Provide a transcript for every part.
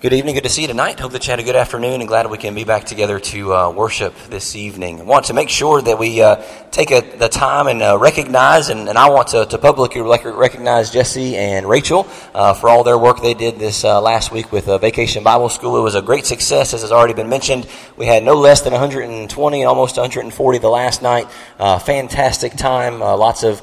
Good evening. Good to see you tonight. Hope that you had a good afternoon and glad we can be back together to uh, worship this evening. I want to make sure that we uh, take a, the time and uh, recognize, and, and, I want to, to, publicly recognize Jesse and Rachel uh, for all their work they did this uh, last week with Vacation Bible School. It was a great success, as has already been mentioned. We had no less than 120 and almost 140 the last night. Uh, fantastic time. lots of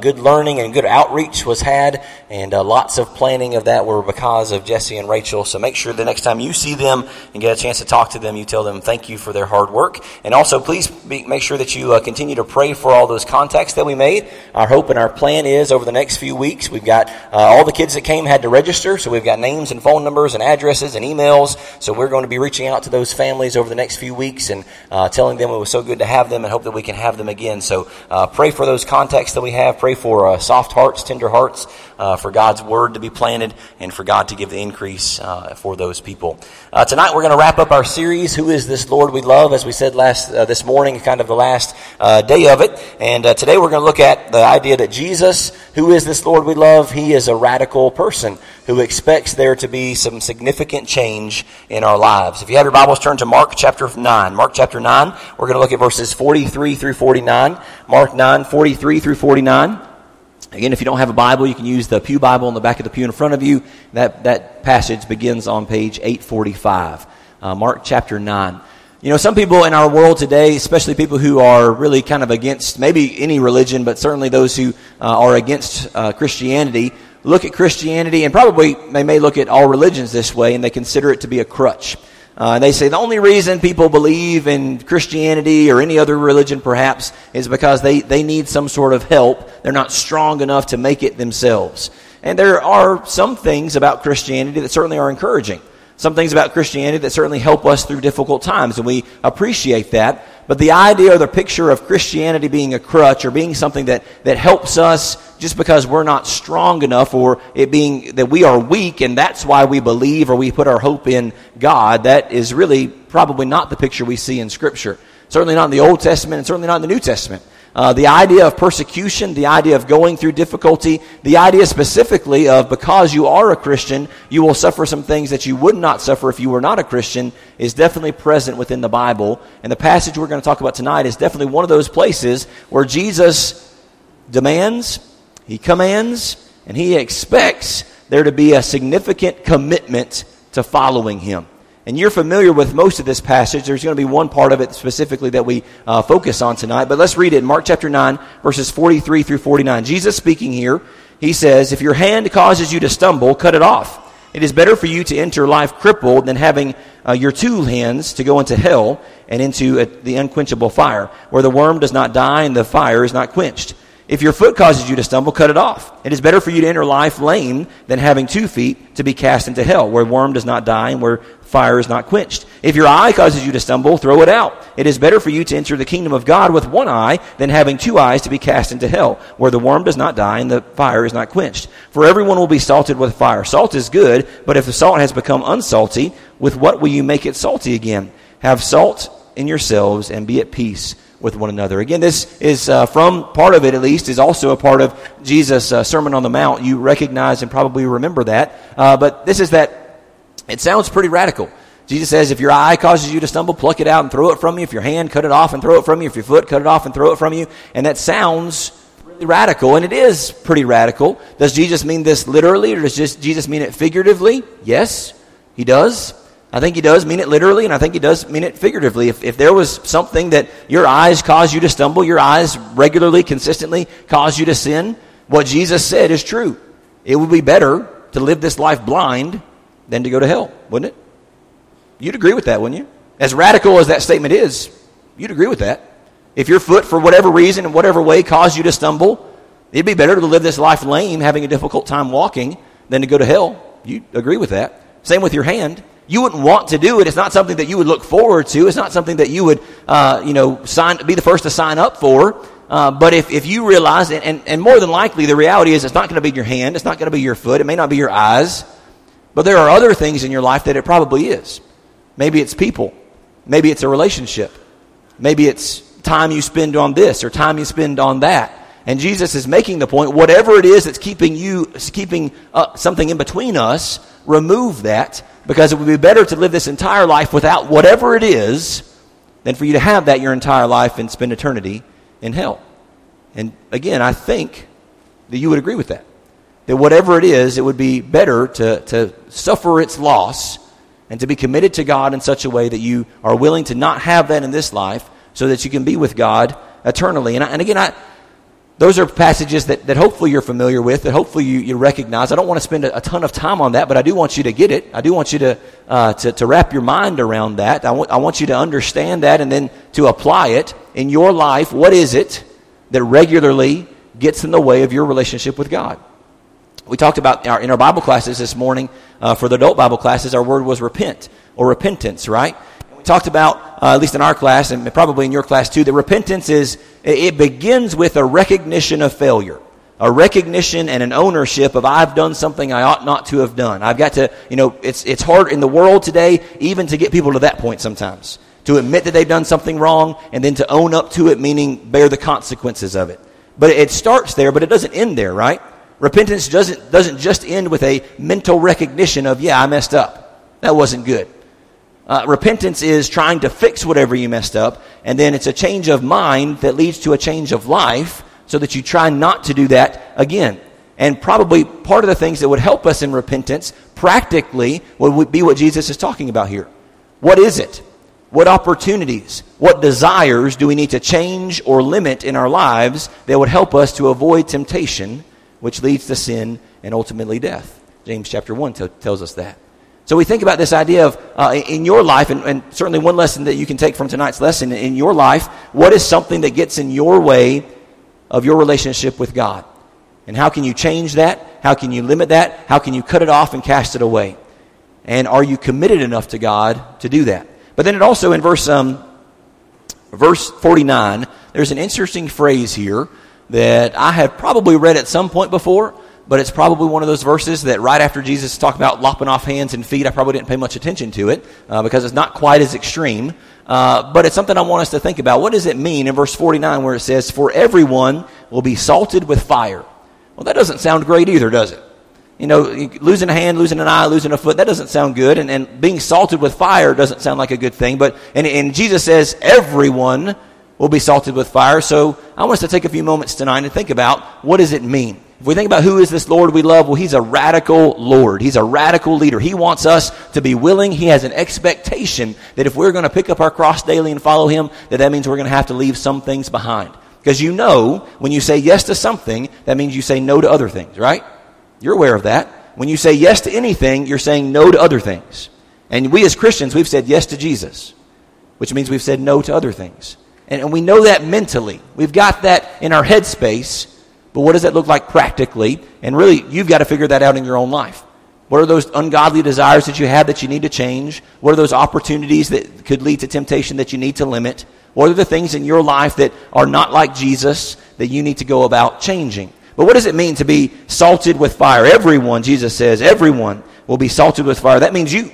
good learning and good outreach was had, and lots of planning of that were because of Jesse and Rachel. So make sure the next time you see them and get a chance to talk to them, you tell them thank you for their hard work. And also, please be, make sure that you uh, continue to pray for all those contacts that we made. Our hope and our plan is over the next few weeks, we've got uh, all the kids that came had to register, so we've got names and phone numbers and addresses and emails. So we're going to be reaching out to those families over the next few weeks and uh, telling them it was so good to have them and hope that we can have them again. So uh, pray for those contacts that we have. Pray for uh, soft hearts, tender hearts, uh, for God's word to be planted and for God to give the increase for those people people. Uh, tonight we're going to wrap up our series, Who is This Lord We Love? As we said last uh, this morning, kind of the last uh, day of it. And uh, today we're going to look at the idea that Jesus, who is this Lord we love? He is a radical person who expects there to be some significant change in our lives. If you have your Bibles, turn to Mark chapter 9. Mark chapter 9, we're going to look at verses 43 through 49. Mark 9, 43 through 49. Again, if you don't have a Bible, you can use the Pew Bible in the back of the pew in front of you. That, that passage begins on page 845, uh, Mark chapter 9. You know, some people in our world today, especially people who are really kind of against maybe any religion, but certainly those who uh, are against uh, Christianity, look at Christianity and probably they may look at all religions this way and they consider it to be a crutch. Uh, they say the only reason people believe in Christianity or any other religion, perhaps, is because they, they need some sort of help. They're not strong enough to make it themselves. And there are some things about Christianity that certainly are encouraging. Some things about Christianity that certainly help us through difficult times, and we appreciate that. But the idea or the picture of Christianity being a crutch or being something that, that helps us just because we're not strong enough or it being that we are weak and that's why we believe or we put our hope in God, that is really probably not the picture we see in Scripture. Certainly not in the Old Testament and certainly not in the New Testament. Uh, the idea of persecution, the idea of going through difficulty, the idea specifically of because you are a Christian, you will suffer some things that you would not suffer if you were not a Christian, is definitely present within the Bible. And the passage we're going to talk about tonight is definitely one of those places where Jesus demands he commands and he expects there to be a significant commitment to following him. And you're familiar with most of this passage. There's going to be one part of it specifically that we uh, focus on tonight. But let's read it in Mark chapter 9, verses 43 through 49. Jesus speaking here, he says, If your hand causes you to stumble, cut it off. It is better for you to enter life crippled than having uh, your two hands to go into hell and into uh, the unquenchable fire, where the worm does not die and the fire is not quenched. If your foot causes you to stumble, cut it off. It is better for you to enter life lame than having two feet to be cast into hell, where worm does not die and where fire is not quenched. If your eye causes you to stumble, throw it out. It is better for you to enter the kingdom of God with one eye than having two eyes to be cast into hell, where the worm does not die and the fire is not quenched. For everyone will be salted with fire. Salt is good, but if the salt has become unsalty, with what will you make it salty again? Have salt in yourselves and be at peace with one another. Again, this is uh, from part of it, at least, is also a part of Jesus' uh, Sermon on the Mount. You recognize and probably remember that. Uh, but this is that, it sounds pretty radical. Jesus says, if your eye causes you to stumble, pluck it out and throw it from you. If your hand, cut it off and throw it from you. If your foot, cut it off and throw it from you. And that sounds really radical, and it is pretty radical. Does Jesus mean this literally, or does Jesus mean it figuratively? Yes, he does. I think he does mean it literally, and I think he does mean it figuratively. If, if there was something that your eyes cause you to stumble, your eyes regularly, consistently cause you to sin, what Jesus said is true. It would be better to live this life blind than to go to hell, wouldn't it? You'd agree with that, wouldn't you? As radical as that statement is, you'd agree with that. If your foot, for whatever reason, in whatever way, caused you to stumble, it'd be better to live this life lame, having a difficult time walking, than to go to hell. You'd agree with that. Same with your hand you wouldn't want to do it. It's not something that you would look forward to. It's not something that you would, uh, you know, sign, be the first to sign up for. Uh, but if, if you realize, and, and, and more than likely, the reality is it's not going to be your hand, it's not going to be your foot, it may not be your eyes, but there are other things in your life that it probably is. Maybe it's people, maybe it's a relationship, maybe it's time you spend on this or time you spend on that. And Jesus is making the point, whatever it is that's keeping you, keeping uh, something in between us remove that because it would be better to live this entire life without whatever it is than for you to have that your entire life and spend eternity in hell. And again, I think that you would agree with that. That whatever it is, it would be better to, to suffer its loss and to be committed to God in such a way that you are willing to not have that in this life so that you can be with God eternally. And, I, and again, I, those are passages that, that hopefully you're familiar with, that hopefully you, you recognize. I don't want to spend a, a, ton of time on that, but I do want you to get it. I do want you to, uh, to, to, wrap your mind around that. I want, I want you to understand that and then to apply it in your life. What is it that regularly gets in the way of your relationship with God? We talked about our, in our Bible classes this morning, uh, for the adult Bible classes, our word was repent or repentance, right? we talked about, uh, at least in our class, and probably in your class too, that repentance is, it begins with a recognition of failure. A recognition and an ownership of I've done something I ought not to have done. I've got to, you know, it's, it's hard in the world today even to get people to that point sometimes. To admit that they've done something wrong and then to own up to it, meaning bear the consequences of it. But it starts there, but it doesn't end there, right? Repentance doesn't, doesn't just end with a mental recognition of, yeah, I messed up. That wasn't good. Uh, repentance is trying to fix whatever you messed up, and then it's a change of mind that leads to a change of life so that you try not to do that again. And probably part of the things that would help us in repentance practically would be what Jesus is talking about here. What is it? What opportunities, what desires do we need to change or limit in our lives that would help us to avoid temptation, which leads to sin and ultimately death? James chapter 1 t- tells us that. So we think about this idea of uh, in your life, and, and, certainly one lesson that you can take from tonight's lesson in your life, what is something that gets in your way of your relationship with God? And how can you change that? How can you limit that? How can you cut it off and cast it away? And are you committed enough to God to do that? But then it also in verse um, verse 49, there's an interesting phrase here that I have probably read at some point before, but it's probably one of those verses that right after Jesus talked about lopping off hands and feet, I probably didn't pay much attention to it uh, because it's not quite as extreme. Uh, but it's something I want us to think about. What does it mean in verse 49 where it says, For everyone will be salted with fire? Well, that doesn't sound great either, does it? You know, losing a hand, losing an eye, losing a foot, that doesn't sound good. And, and being salted with fire doesn't sound like a good thing. But, and, and Jesus says, everyone will be salted with fire. So I want us to take a few moments tonight and think about what does it mean? If we think about who is this Lord we love, well, he's a radical Lord. He's a radical leader. He wants us to be willing. He has an expectation that if we're going to pick up our cross daily and follow him, that that means we're going to have to leave some things behind. Because you know, when you say yes to something, that means you say no to other things, right? You're aware of that. When you say yes to anything, you're saying no to other things. And we as Christians, we've said yes to Jesus, which means we've said no to other things. And, and we know that mentally. We've got that in our headspace but what does that look like practically? And really, you've got to figure that out in your own life. What are those ungodly desires that you have that you need to change? What are those opportunities that could lead to temptation that you need to limit? What are the things in your life that are not like Jesus that you need to go about changing? But what does it mean to be salted with fire? Everyone, Jesus says, everyone will be salted with fire. That means you.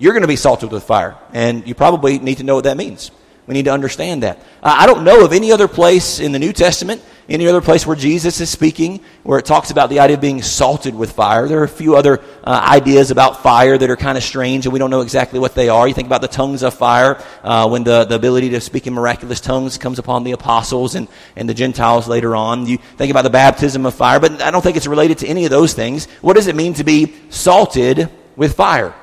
You're going to be salted with fire. And you probably need to know what that means. We need to understand that. I don't know of any other place in the New Testament any other place where Jesus is speaking, where it talks about the idea of being salted with fire. There are a few other uh, ideas about fire that are kind of strange, and we don't know exactly what they are. You think about the tongues of fire, uh, when the, the ability to speak in miraculous tongues comes upon the apostles and, and the Gentiles later on. You think about the baptism of fire, but I don't think it's related to any of those things. What does it mean to be salted with fire?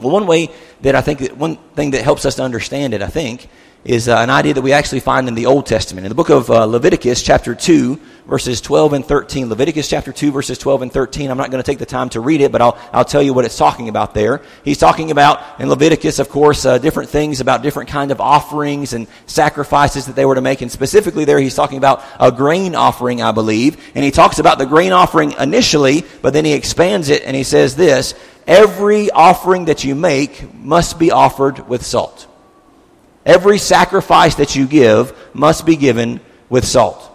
Well, one way that I think that one thing that helps us to understand it, I think, is uh, an idea that we actually find in the Old Testament. In the book of uh, Leviticus, chapter 2, verses 12 and 13. Leviticus chapter 2, verses 12 and 13. I'm not going to take the time to read it, but I'll, I'll tell you what it's talking about there. He's talking about, in Leviticus, of course, uh, different things about different kind of offerings and sacrifices that they were to make. And specifically there, he's talking about a grain offering, I believe. And he talks about the grain offering initially, but then he expands it and he says this, every offering that you make must be offered with salt. Every sacrifice that you give must be given with salt.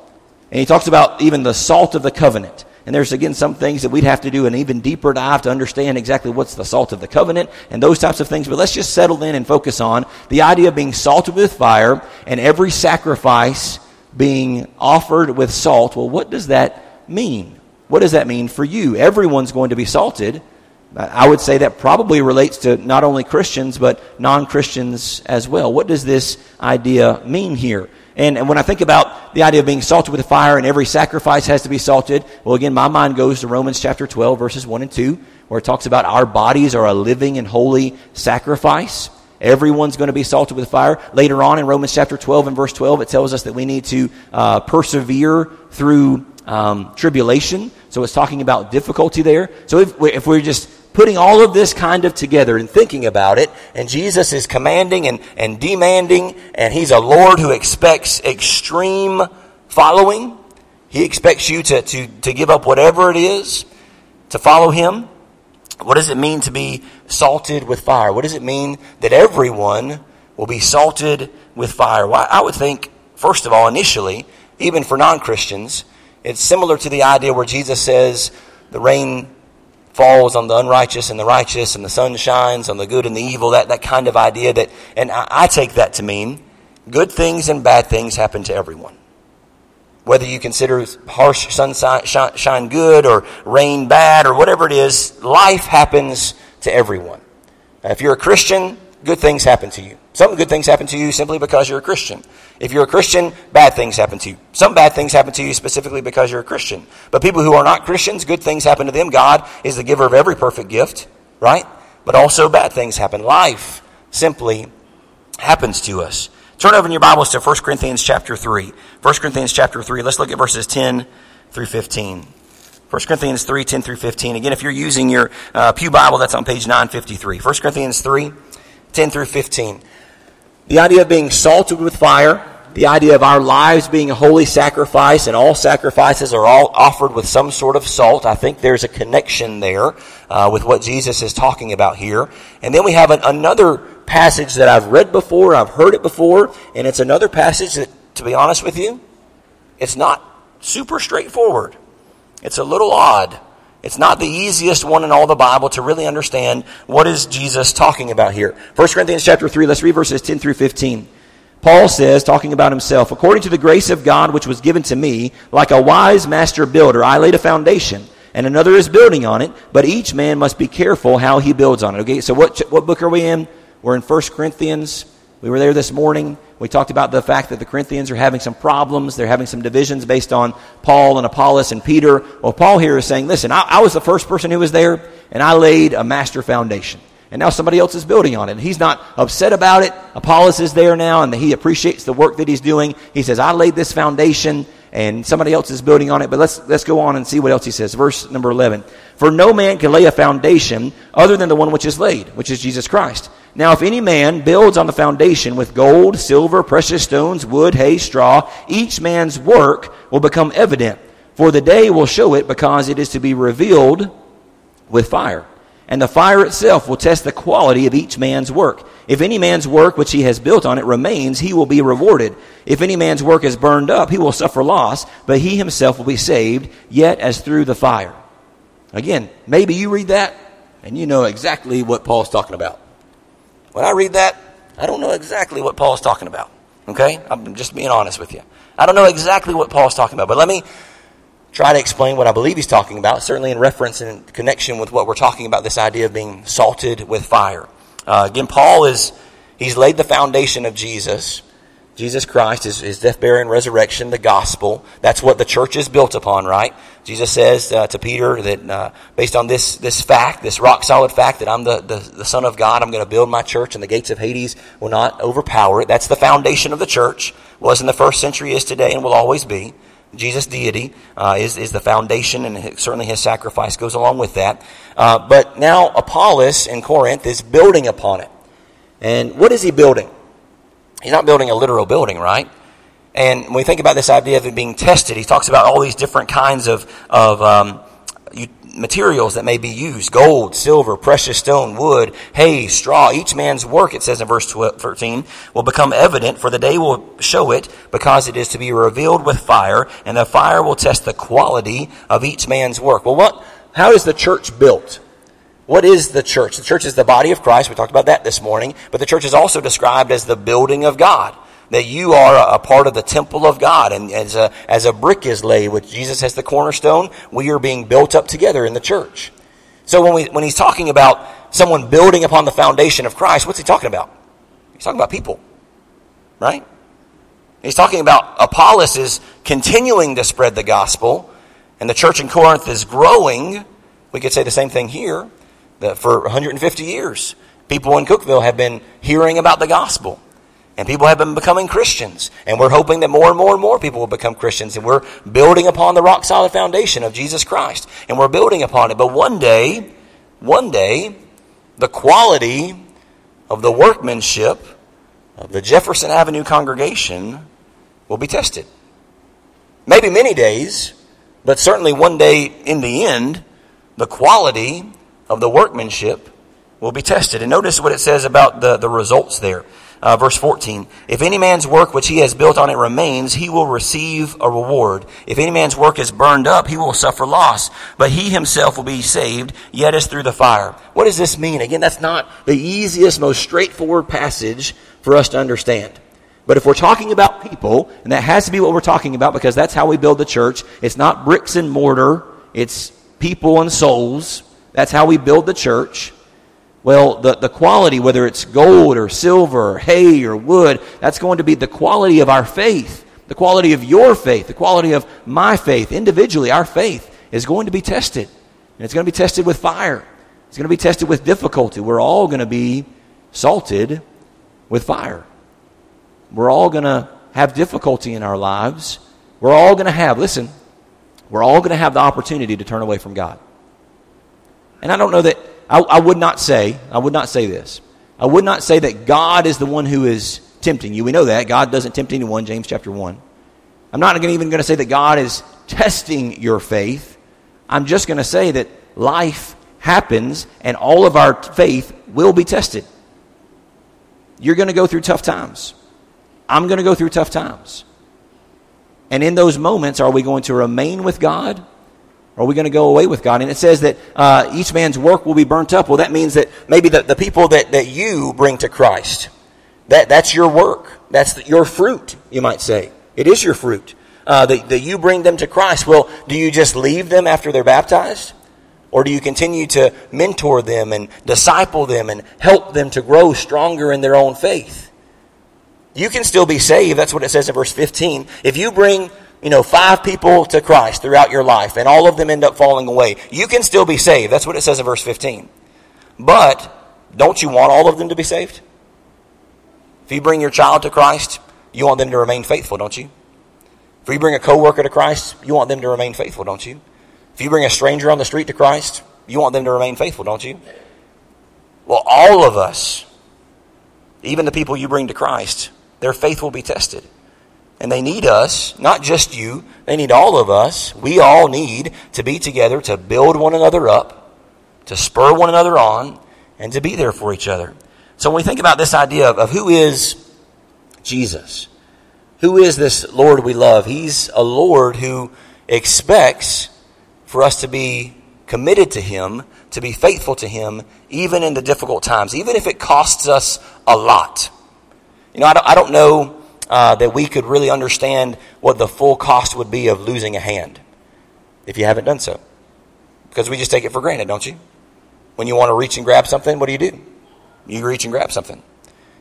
And he talks about even the salt of the covenant. And there's again some things that we'd have to do an even deeper dive to understand exactly what's the salt of the covenant and those types of things. But let's just settle in and focus on the idea of being salted with fire and every sacrifice being offered with salt. Well, what does that mean? What does that mean for you? Everyone's going to be salted, I would say that probably relates to not only Christians, but non Christians as well. What does this idea mean here? And, and, when I think about the idea of being salted with fire and every sacrifice has to be salted, well, again, my mind goes to Romans chapter 12, verses 1 and 2, where it talks about our bodies are a living and holy sacrifice. Everyone's going to be salted with fire. Later on in Romans chapter 12 and verse 12, it tells us that we need to uh, persevere through um, tribulation. So it's talking about difficulty there. So if, if we're just putting all of this kind of together and thinking about it, and Jesus is commanding and, and demanding, and He's a Lord who expects extreme following. He expects you to, to, to give up whatever it is to follow Him. What does it mean to be salted with fire? What does it mean that everyone will be salted with fire? Well, I would think, first of all, initially, even for non Christians, it's similar to the idea where Jesus says the rain falls on the unrighteous and the righteous, and the sun shines on the good and the evil. That, that kind of idea that, and I, I take that to mean good things and bad things happen to everyone. Whether you consider harsh sunshine shine good or rain bad or whatever it is, life happens to everyone. If you're a Christian, good things happen to you. Some good things happen to you simply because you're a Christian. If you're a Christian, bad things happen to you. Some bad things happen to you specifically because you're a Christian. But people who are not Christians, good things happen to them. God is the giver of every perfect gift, right? But also bad things happen. Life simply happens to us. Turn over in your Bibles to 1 Corinthians chapter 3. 1 Corinthians chapter 3. Let's look at verses 10 through 15. 1 Corinthians 3, 10 through 15. Again, if you're using your uh, Pew Bible, that's on page 953. 1 Corinthians 3, 10 through 15. The idea of being salted with fire, the idea of our lives being a holy sacrifice, and all sacrifices are all offered with some sort of salt. I think there's a connection there uh, with what Jesus is talking about here. And then we have an, another passage that I've read before, I've heard it before, and it's another passage that, to be honest with you, it's not super straightforward. It's a little odd. It's not the easiest one in all the Bible to really understand what is Jesus talking about here. 1 Corinthians chapter 3, let's read verses 10 through 15. Paul says, talking about himself, according to the grace of God which was given to me, like a wise master builder, I laid a foundation, and another is building on it, but each man must be careful how he builds on it. Okay, so what, what book are we in? We're in 1 Corinthians. We were there this morning. We talked about the fact that the Corinthians are having some problems. They're having some divisions based on Paul and Apollos and Peter. Well, Paul here is saying, listen, I, I was the first person who was there, and I laid a master foundation. And now somebody else is building on it. And he's not upset about it. Apollos is there now, and he appreciates the work that he's doing. He says, I laid this foundation, and somebody else is building on it. But let's, let's go on and see what else he says. Verse number 11. For no man can lay a foundation other than the one which is laid, which is Jesus Christ. Now, if any man builds on the foundation with gold, silver, precious stones, wood, hay, straw, each man's work will become evident. For the day will show it because it is to be revealed with fire. And the fire itself will test the quality of each man's work. If any man's work which he has built on it remains, he will be rewarded. If any man's work is burned up, he will suffer loss, but he himself will be saved, yet as through the fire. Again, maybe you read that and you know exactly what Paul's talking about. When I read that, I don't know exactly what Paul's talking about. Okay? I'm just being honest with you. I don't know exactly what Paul's talking about, but let me try to explain what I believe he's talking about, certainly in reference and connection with what we're talking about this idea of being salted with fire. Uh, again, Paul is, he's laid the foundation of Jesus Jesus Christ, his, his death, burial, and resurrection, the gospel. That's what the church is built upon, right? Jesus says uh, to Peter that uh, based on this, this fact, this rock solid fact that I'm the, the, the Son of God, I'm going to build my church and the gates of Hades will not overpower it. That's the foundation of the church. Was in the first century, is today, and will always be. Jesus' deity uh, is, is the foundation, and certainly his sacrifice goes along with that. Uh, but now Apollos in Corinth is building upon it. And what is he building? He's not building a literal building, right? And when we think about this idea of it being tested, he talks about all these different kinds of, of um, materials that may be used gold, silver, precious stone, wood, hay, straw. Each man's work, it says in verse 12, 13, will become evident, for the day will show it, because it is to be revealed with fire, and the fire will test the quality of each man's work. Well, what, how is the church built? What is the church? The church is the body of Christ. We talked about that this morning. But the church is also described as the building of God. That you are a part of the temple of God. And as a, as a brick is laid, with Jesus as the cornerstone, we are being built up together in the church. So when, we, when he's talking about someone building upon the foundation of Christ, what's he talking about? He's talking about people, right? He's talking about Apollos is continuing to spread the gospel, and the church in Corinth is growing. We could say the same thing here that for 150 years, people in Cookeville have been hearing about the gospel. And people have been becoming Christians. And we're hoping that more and more and more people will become Christians. And we're building upon the rock solid foundation of Jesus Christ. And we're building upon it. But one day, one day, the quality of the workmanship of the Jefferson Avenue congregation will be tested. Maybe many days, but certainly one day in the end, the quality of the workmanship will be tested. And notice what it says about the, the results there. Uh, verse 14. If any man's work which he has built on it remains, he will receive a reward. If any man's work is burned up, he will suffer loss. But he himself will be saved, yet as through the fire. What does this mean? Again, that's not the easiest, most straightforward passage for us to understand. But if we're talking about people, and that has to be what we're talking about because that's how we build the church, it's not bricks and mortar, it's people and souls. That's how we build the church. Well, the, the quality, whether it's gold or silver or hay or wood, that's going to be the quality of our faith, the quality of your faith, the quality of my faith. Individually, our faith is going to be tested. And it's going to be tested with fire, it's going to be tested with difficulty. We're all going to be salted with fire. We're all going to have difficulty in our lives. We're all going to have, listen, we're all going to have the opportunity to turn away from God. And I don't know that, I, I, would not say, I would not say this. I would not say that God is the one who is tempting you. We know that. God doesn't tempt anyone, James chapter 1. I'm not even going to say that God is testing your faith. I'm just going to say that life happens and all of our faith will be tested. You're going to go through tough times. I'm going to go through tough times. And in those moments, are we going to remain with God? Are we going to go away with God? And it says that uh, each man's work will be burnt up. Well, that means that maybe the, the people that, that you bring to Christ, that, that's your work. That's the, your fruit, you might say. It is your fruit. Uh, that, that you bring them to Christ. Well, do you just leave them after they're baptized? Or do you continue to mentor them and disciple them and help them to grow stronger in their own faith? You can still be saved. That's what it says in verse 15. If you bring, you know, five people to Christ throughout your life and all of them end up falling away, you can still be saved. That's what it says in verse 15. But don't you want all of them to be saved? If you bring your child to Christ, you want them to remain faithful, don't you? If you bring a coworker to Christ, you want them to remain faithful, don't you? If you bring a stranger on the street to Christ, you want them to remain faithful, don't you? Well, all of us, even the people you bring to Christ, their faith will be tested. And they need us, not just you, they need all of us. We all need to be together to build one another up, to spur one another on, and to be there for each other. So when we think about this idea of, of who is Jesus, who is this Lord we love? He's a Lord who expects for us to be committed to Him, to be faithful to Him, even in the difficult times, even if it costs us a lot. You know, I don't, I don't know uh, that we could really understand what the full cost would be of losing a hand if you haven't done so. Because we just take it for granted, don't you? When you want to reach and grab something, what do you do? You reach and grab something.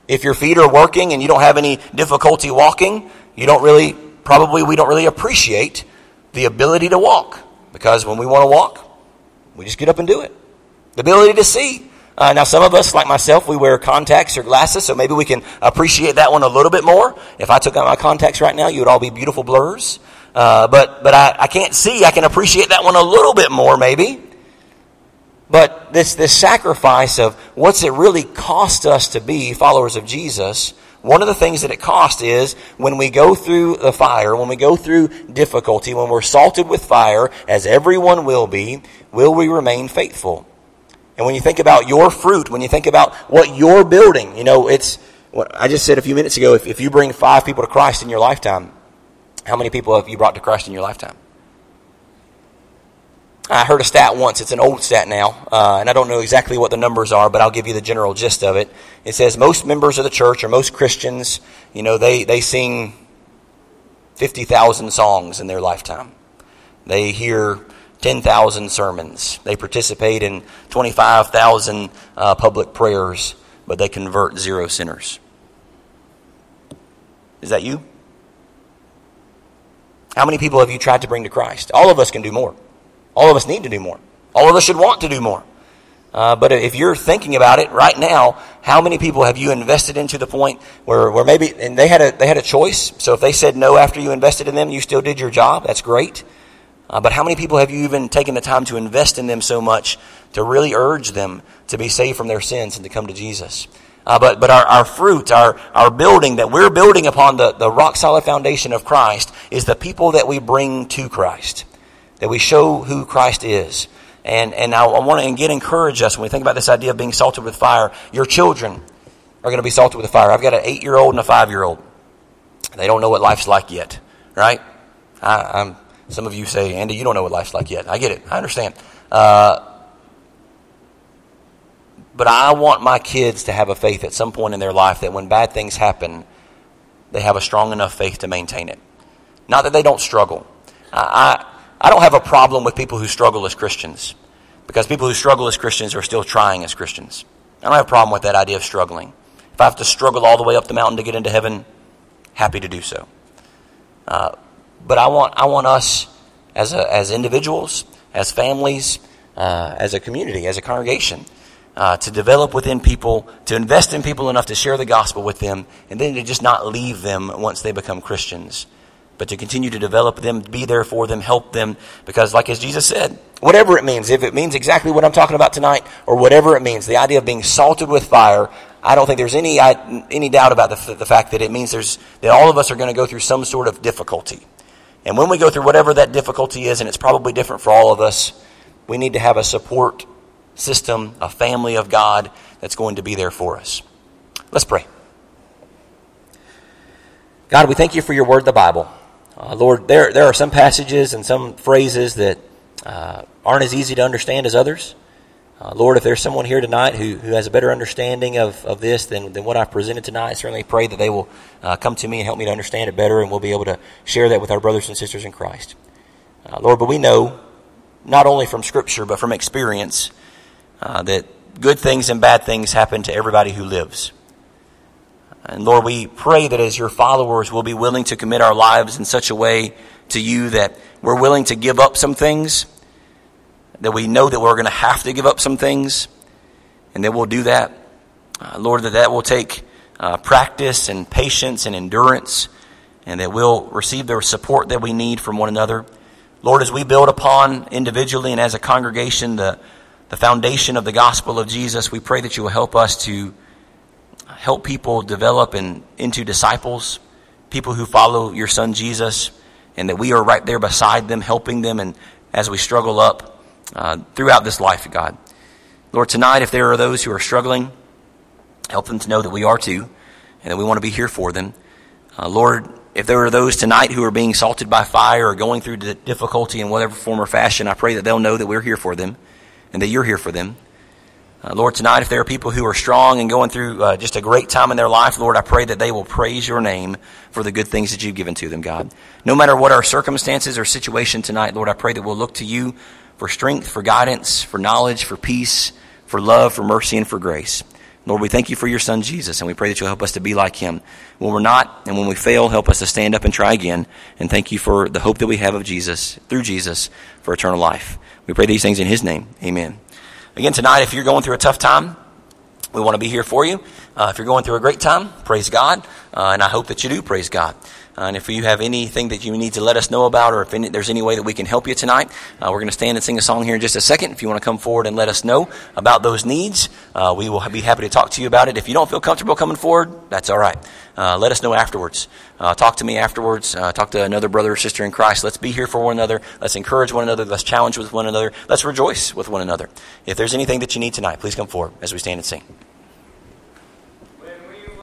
If your feet are working and you don't have any difficulty walking, you don't really, probably we don't really appreciate the ability to walk. Because when we want to walk, we just get up and do it. The ability to see. Uh, now, some of us, like myself, we wear contacts or glasses, so maybe we can appreciate that one a little bit more. If I took out my contacts right now, you would all be beautiful blurs. Uh, but but I, I can't see. I can appreciate that one a little bit more, maybe. But this, this sacrifice of what's it really cost us to be followers of Jesus, one of the things that it costs is when we go through the fire, when we go through difficulty, when we're salted with fire, as everyone will be, will we remain faithful? And when you think about your fruit, when you think about what you're building, you know, it's what I just said a few minutes ago if, if you bring five people to Christ in your lifetime, how many people have you brought to Christ in your lifetime? I heard a stat once. It's an old stat now, uh, and I don't know exactly what the numbers are, but I'll give you the general gist of it. It says most members of the church or most Christians, you know, they, they sing 50,000 songs in their lifetime. They hear 10,000 sermons. They participate in 25,000 uh, public prayers, but they convert zero sinners. Is that you? How many people have you tried to bring to Christ? All of us can do more. All of us need to do more. All of us should want to do more. Uh, but if you're thinking about it right now, how many people have you invested into the point where, where maybe and they had a they had a choice? So if they said no after you invested in them, you still did your job. That's great. Uh, but how many people have you even taken the time to invest in them so much to really urge them to be saved from their sins and to come to Jesus? Uh, but but our, our fruit, our, our building that we're building upon the, the rock solid foundation of Christ is the people that we bring to Christ, that we show who Christ is. And, and I, I want to again encourage us when we think about this idea of being salted with fire. Your children are going to be salted with fire. I've got an eight year old and a five year old. They don't know what life's like yet, right? I, I'm some of you say, Andy, you don't know what life's like yet. I get it. I understand. Uh, but I want my kids to have a faith at some point in their life that when bad things happen, they have a strong enough faith to maintain it. Not that they don't struggle. I, I, I don't have a problem with people who struggle as Christians because people who struggle as Christians are still trying as Christians. I don't have a problem with that idea of struggling. If I have to struggle all the way up the mountain to get into heaven, happy to do so. Uh, but I want, I want us as, a, as individuals, as families, uh, as a community, as a congregation, uh, to develop within people, to invest in people enough to share the gospel with them, and then to just not leave them once they become Christians, but to continue to develop them, be there for them, help them, because like as Jesus said, whatever it means, if it means exactly what I'm talking about tonight, or whatever it means, the idea of being salted with fire, I don't think there's any, any doubt about the, the fact that it means there's, that all of us are going to go through some sort of difficulty. And when we go through whatever that difficulty is, and it's probably different for all of us, we need to have a support system, a family of God that's going to be there for us. Let's pray. God, we thank you for your word, the Bible. Uh, Lord, there, there are some passages and some phrases that uh, aren't as easy to understand as others. Uh, Lord, if there's someone here tonight who, who has a better understanding of, of this than, than what I've presented tonight, I certainly pray that they will uh, come to me and help me to understand it better, and we'll be able to share that with our brothers and sisters in Christ. Uh, Lord, but we know, not only from Scripture, but from experience, uh, that good things and bad things happen to everybody who lives. And Lord, we pray that as your followers, we'll be willing to commit our lives in such a way to you that we're willing to give up some things that we know that we're going to have to give up some things, and that we'll do that. Uh, Lord, that that will take uh, practice and patience and endurance, and that we'll receive the support that we need from one another. Lord, as we build upon individually and as a congregation the, the foundation of the gospel of Jesus, we pray that you will help us to help people develop in, into disciples, people who follow your son Jesus, and that we are right there beside them, helping them, and as we struggle up uh, throughout this life, God. Lord, tonight, if there are those who are struggling, help them to know that we are too, and that we want to be here for them. Uh, Lord, if there are those tonight who are being salted by fire or going through difficulty in whatever form or fashion, I pray that they'll know that we're here for them and that you're here for them. Uh, Lord, tonight, if there are people who are strong and going through uh, just a great time in their life, Lord, I pray that they will praise your name for the good things that you've given to them, God. No matter what our circumstances or situation tonight, Lord, I pray that we'll look to you for strength, for guidance, for knowledge, for peace, for love, for mercy, and for grace. Lord, we thank you for your son Jesus, and we pray that you'll help us to be like him. When we're not, and when we fail, help us to stand up and try again. And thank you for the hope that we have of Jesus, through Jesus, for eternal life. We pray these things in his name. Amen. Again, tonight, if you're going through a tough time, we want to be here for you. Uh, if you're going through a great time, praise God. Uh, and I hope that you do praise God. And if you have anything that you need to let us know about, or if any, there's any way that we can help you tonight, uh, we're going to stand and sing a song here in just a second. If you want to come forward and let us know about those needs, uh, we will be happy to talk to you about it. If you don't feel comfortable coming forward, that's all right. Uh, let us know afterwards. Uh, talk to me afterwards. Uh, talk to another brother or sister in Christ. Let's be here for one another. Let's encourage one another. Let's challenge with one another. Let's rejoice with one another. If there's anything that you need tonight, please come forward as we stand and sing.